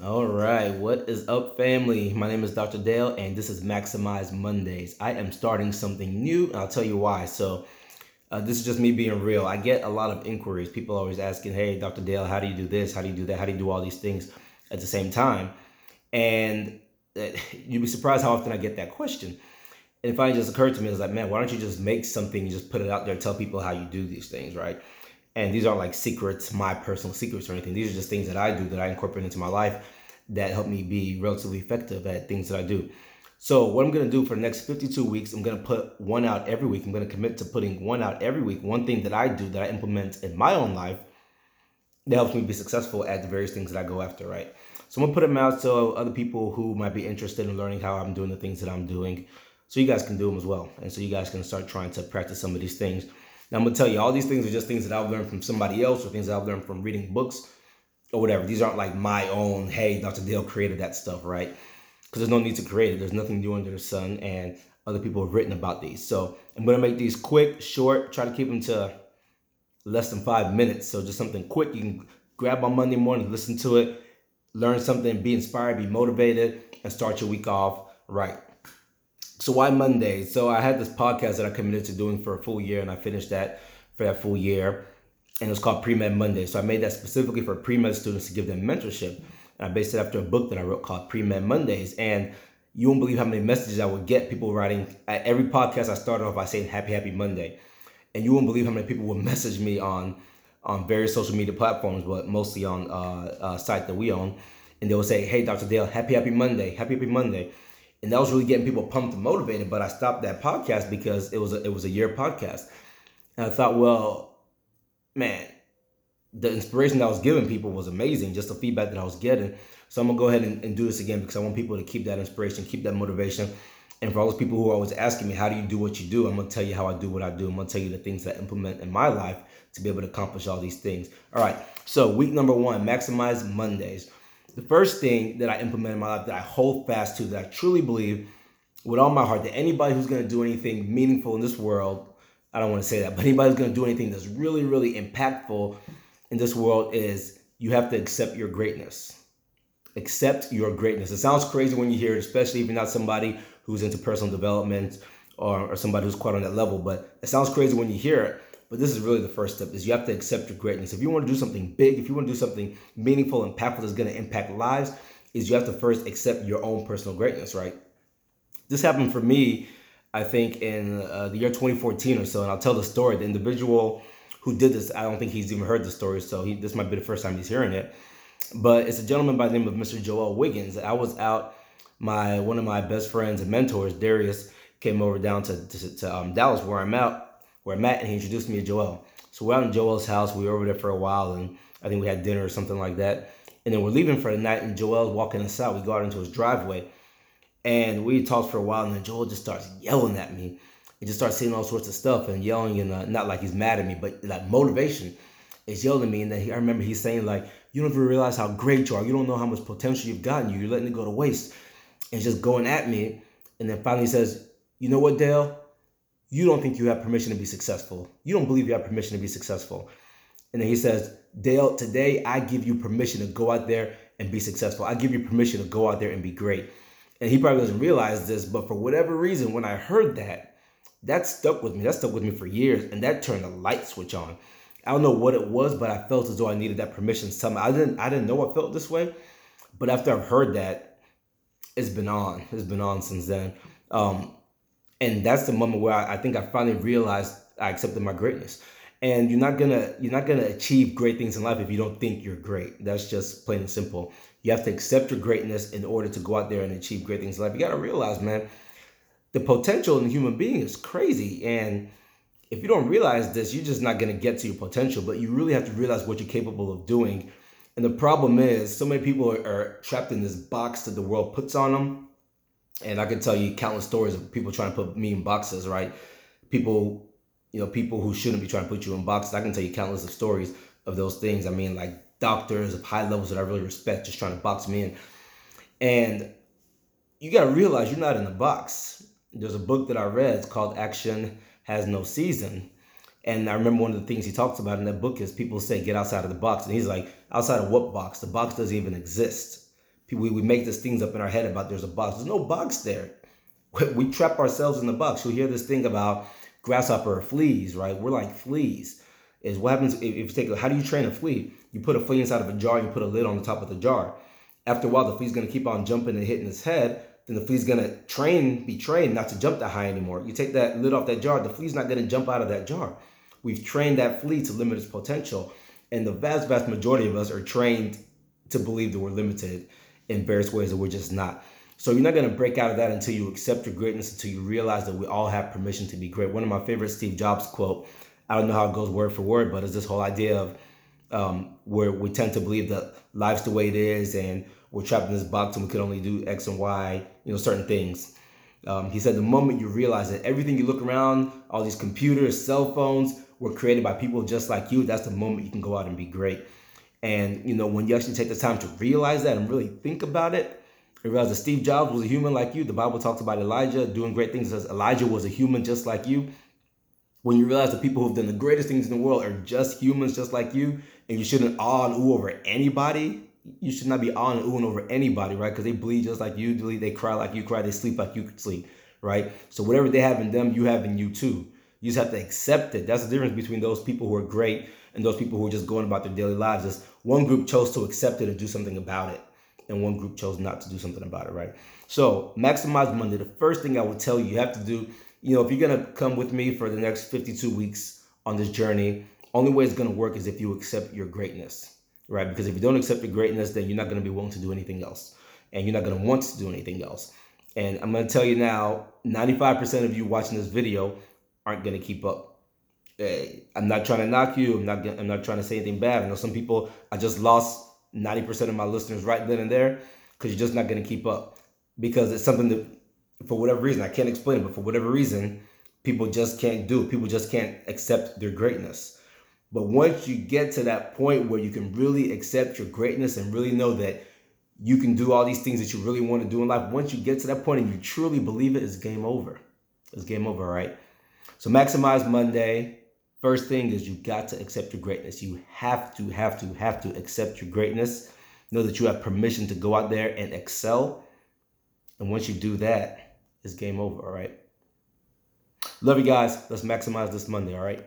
All right, what is up, family? My name is Dr. Dale, and this is Maximize Mondays. I am starting something new, and I'll tell you why. So, uh, this is just me being real. I get a lot of inquiries. People always asking, "Hey, Dr. Dale, how do you do this? How do you do that? How do you do all these things at the same time?" And uh, you'd be surprised how often I get that question. And it finally just occurred to me, I was like, man, why don't you just make something and just put it out there, tell people how you do these things, right? And these aren't like secrets, my personal secrets or anything. These are just things that I do that I incorporate into my life that help me be relatively effective at things that I do. So what I'm gonna do for the next 52 weeks, I'm gonna put one out every week. I'm gonna commit to putting one out every week. One thing that I do that I implement in my own life that helps me be successful at the various things that I go after, right? So I'm gonna put them out so other people who might be interested in learning how I'm doing the things that I'm doing, so you guys can do them as well, and so you guys can start trying to practice some of these things. Now I'm gonna tell you, all these things are just things that I've learned from somebody else or things that I've learned from reading books or whatever. These aren't like my own, hey, Dr. Dale created that stuff, right? Because there's no need to create it. There's nothing new under the sun, and other people have written about these. So I'm gonna make these quick, short, try to keep them to less than five minutes. So just something quick you can grab on Monday morning, listen to it, learn something, be inspired, be motivated, and start your week off right. So why Monday? So I had this podcast that I committed to doing for a full year, and I finished that for that full year, and it was called Pre Med Monday. So I made that specifically for pre med students to give them mentorship. And I based it after a book that I wrote called Pre Med Mondays, and you won't believe how many messages I would get people writing. At every podcast, I started off by saying Happy Happy Monday, and you won't believe how many people would message me on on various social media platforms, but mostly on uh, a site that we own, and they will say, "Hey, Dr. Dale, Happy Happy Monday, Happy Happy Monday." And that was really getting people pumped and motivated. But I stopped that podcast because it was a, it was a year podcast, and I thought, well, man, the inspiration that I was giving people was amazing. Just the feedback that I was getting. So I'm gonna go ahead and, and do this again because I want people to keep that inspiration, keep that motivation. And for all those people who are always asking me, how do you do what you do? I'm gonna tell you how I do what I do. I'm gonna tell you the things that I implement in my life to be able to accomplish all these things. All right. So week number one, maximize Mondays. The first thing that I implement in my life that I hold fast to, that I truly believe with all my heart, that anybody who's going to do anything meaningful in this world, I don't want to say that, but anybody who's going to do anything that's really, really impactful in this world is you have to accept your greatness. Accept your greatness. It sounds crazy when you hear it, especially if you're not somebody who's into personal development or, or somebody who's quite on that level, but it sounds crazy when you hear it but this is really the first step is you have to accept your greatness. If you want to do something big if you want to do something meaningful and impactful that's going to impact lives is you have to first accept your own personal greatness right? This happened for me i think in uh, the year 2014 or so and i'll tell the story. The individual who did this i don't think he's even heard the story so he, this might be the first time he's hearing it. But it's a gentleman by the name of mr joel wiggins. I was out my one of my best friends and mentors darius came over down to, to, to um, dallas where i'm at where I met, and he introduced me to Joel. So we're out in Joel's house. We were over there for a while, and I think we had dinner or something like that. And then we're leaving for the night, and Joel's walking us out. We go out into his driveway, and we talked for a while, and then Joel just starts yelling at me. He just starts saying all sorts of stuff and yelling, and uh, not like he's mad at me, but like motivation is yelling at me. And then he, I remember he's saying like, "You don't even realize how great you are. You don't know how much potential you've gotten. You. You're letting it go to waste." And just going at me, and then finally he says, "You know what, Dale? You don't think you have permission to be successful. You don't believe you have permission to be successful. And then he says, Dale, today I give you permission to go out there and be successful. I give you permission to go out there and be great. And he probably doesn't realize this, but for whatever reason, when I heard that, that stuck with me. That stuck with me for years, and that turned the light switch on. I don't know what it was, but I felt as though I needed that permission. Somehow I didn't. I didn't know I felt this way, but after I've heard that, it's been on. It's been on since then. Um, and that's the moment where I, I think I finally realized I accepted my greatness. And you're not gonna you're not gonna achieve great things in life if you don't think you're great. That's just plain and simple. You have to accept your greatness in order to go out there and achieve great things in life. You gotta realize, man, the potential in a human being is crazy. And if you don't realize this, you're just not gonna get to your potential. But you really have to realize what you're capable of doing. And the problem is, so many people are, are trapped in this box that the world puts on them and I can tell you countless stories of people trying to put me in boxes, right? People, you know, people who shouldn't be trying to put you in boxes. I can tell you countless of stories of those things. I mean, like doctors of high levels that I really respect just trying to box me in. And you got to realize you're not in a box. There's a book that I read. It's called Action Has No Season. And I remember one of the things he talks about in that book is people say, get outside of the box. And he's like, outside of what box? The box doesn't even exist we, we make these things up in our head about there's a box. There's no box there. We trap ourselves in the box. You'll hear this thing about grasshopper fleas, right? We're like fleas. Is what happens if, if you take how do you train a flea? You put a flea inside of a jar, you put a lid on the top of the jar. After a while, the flea's gonna keep on jumping and hitting its head. Then the flea's gonna train, be trained not to jump that high anymore. You take that lid off that jar, the flea's not gonna jump out of that jar. We've trained that flea to limit its potential. And the vast, vast majority of us are trained to believe that we're limited in various ways that we're just not. So you're not going to break out of that until you accept your greatness, until you realize that we all have permission to be great. One of my favorite Steve Jobs quote, I don't know how it goes word for word, but it's this whole idea of um, where we tend to believe that life's the way it is and we're trapped in this box and we can only do X and Y, you know, certain things. Um, he said the moment you realize that everything you look around, all these computers, cell phones, were created by people just like you, that's the moment you can go out and be great. And you know, when you actually take the time to realize that and really think about it, you realize that Steve Jobs was a human like you. The Bible talks about Elijah doing great things. As Elijah was a human just like you. When you realize the people who've done the greatest things in the world are just humans just like you, and you shouldn't awe and ooh over anybody. You should not be awe and oohing over anybody, right? Because they bleed just like you bleed, they cry like you cry, they sleep like you sleep, right? So whatever they have in them, you have in you too. You just have to accept it. That's the difference between those people who are great and those people who are just going about their daily lives. Is one group chose to accept it and do something about it, and one group chose not to do something about it, right? So maximize Monday. The first thing I would tell you, you have to do, you know, if you're gonna come with me for the next 52 weeks on this journey, only way it's gonna work is if you accept your greatness, right? Because if you don't accept your greatness, then you're not gonna be willing to do anything else, and you're not gonna want to do anything else. And I'm gonna tell you now, 95% of you watching this video aren't going to keep up. Hey, I'm not trying to knock you. I'm not. I'm not trying to say anything bad. I know some people. I just lost 90% of my listeners right then and there because you're just not going to keep up because it's something that, for whatever reason, I can't explain it, but for whatever reason, people just can't do. People just can't accept their greatness. But once you get to that point where you can really accept your greatness and really know that you can do all these things that you really want to do in life, once you get to that point and you truly believe it, it's game over. It's game over, right? So maximize Monday. First thing is you got to accept your greatness. You have to, have to, have to accept your greatness. Know that you have permission to go out there and excel. And once you do that, it's game over, all right? Love you guys. Let's maximize this Monday, all right?